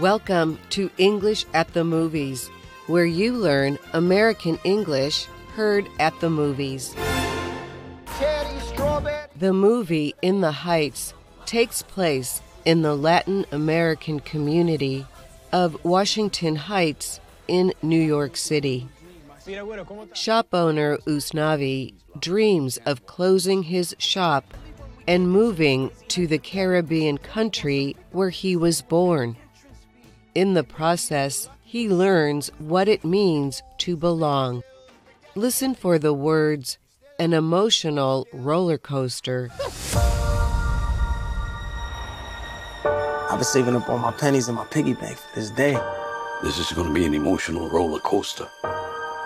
Welcome to English at the Movies, where you learn American English heard at the movies. The movie In the Heights takes place in the Latin American community of Washington Heights in New York City. Shop owner Usnavi dreams of closing his shop and moving to the Caribbean country where he was born. In the process, he learns what it means to belong. Listen for the words an emotional roller coaster. I've been saving up all my pennies in my piggy bank for this day. This is going to be an emotional roller coaster.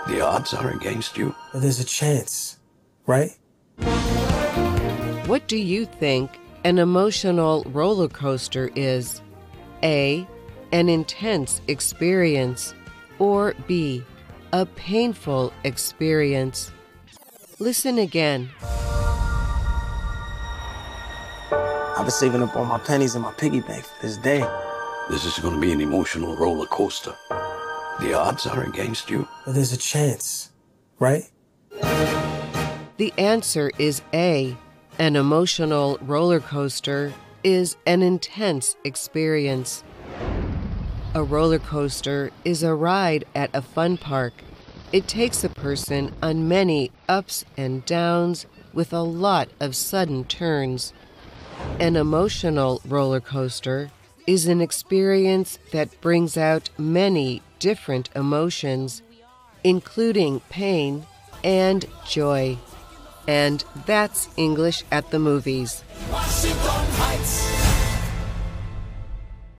The odds are against you. But there's a chance, right? What do you think an emotional roller coaster is? A. An intense experience. Or B. A painful experience. Listen again. I've been saving up all my pennies in my piggy bank for this day. This is going to be an emotional roller coaster. The odds are against you. But there's a chance, right? The answer is A. An emotional roller coaster is an intense experience. A roller coaster is a ride at a fun park. It takes a person on many ups and downs with a lot of sudden turns. An emotional roller coaster is an experience that brings out many different emotions, including pain and joy. And that's English at the movies. Washington Heights.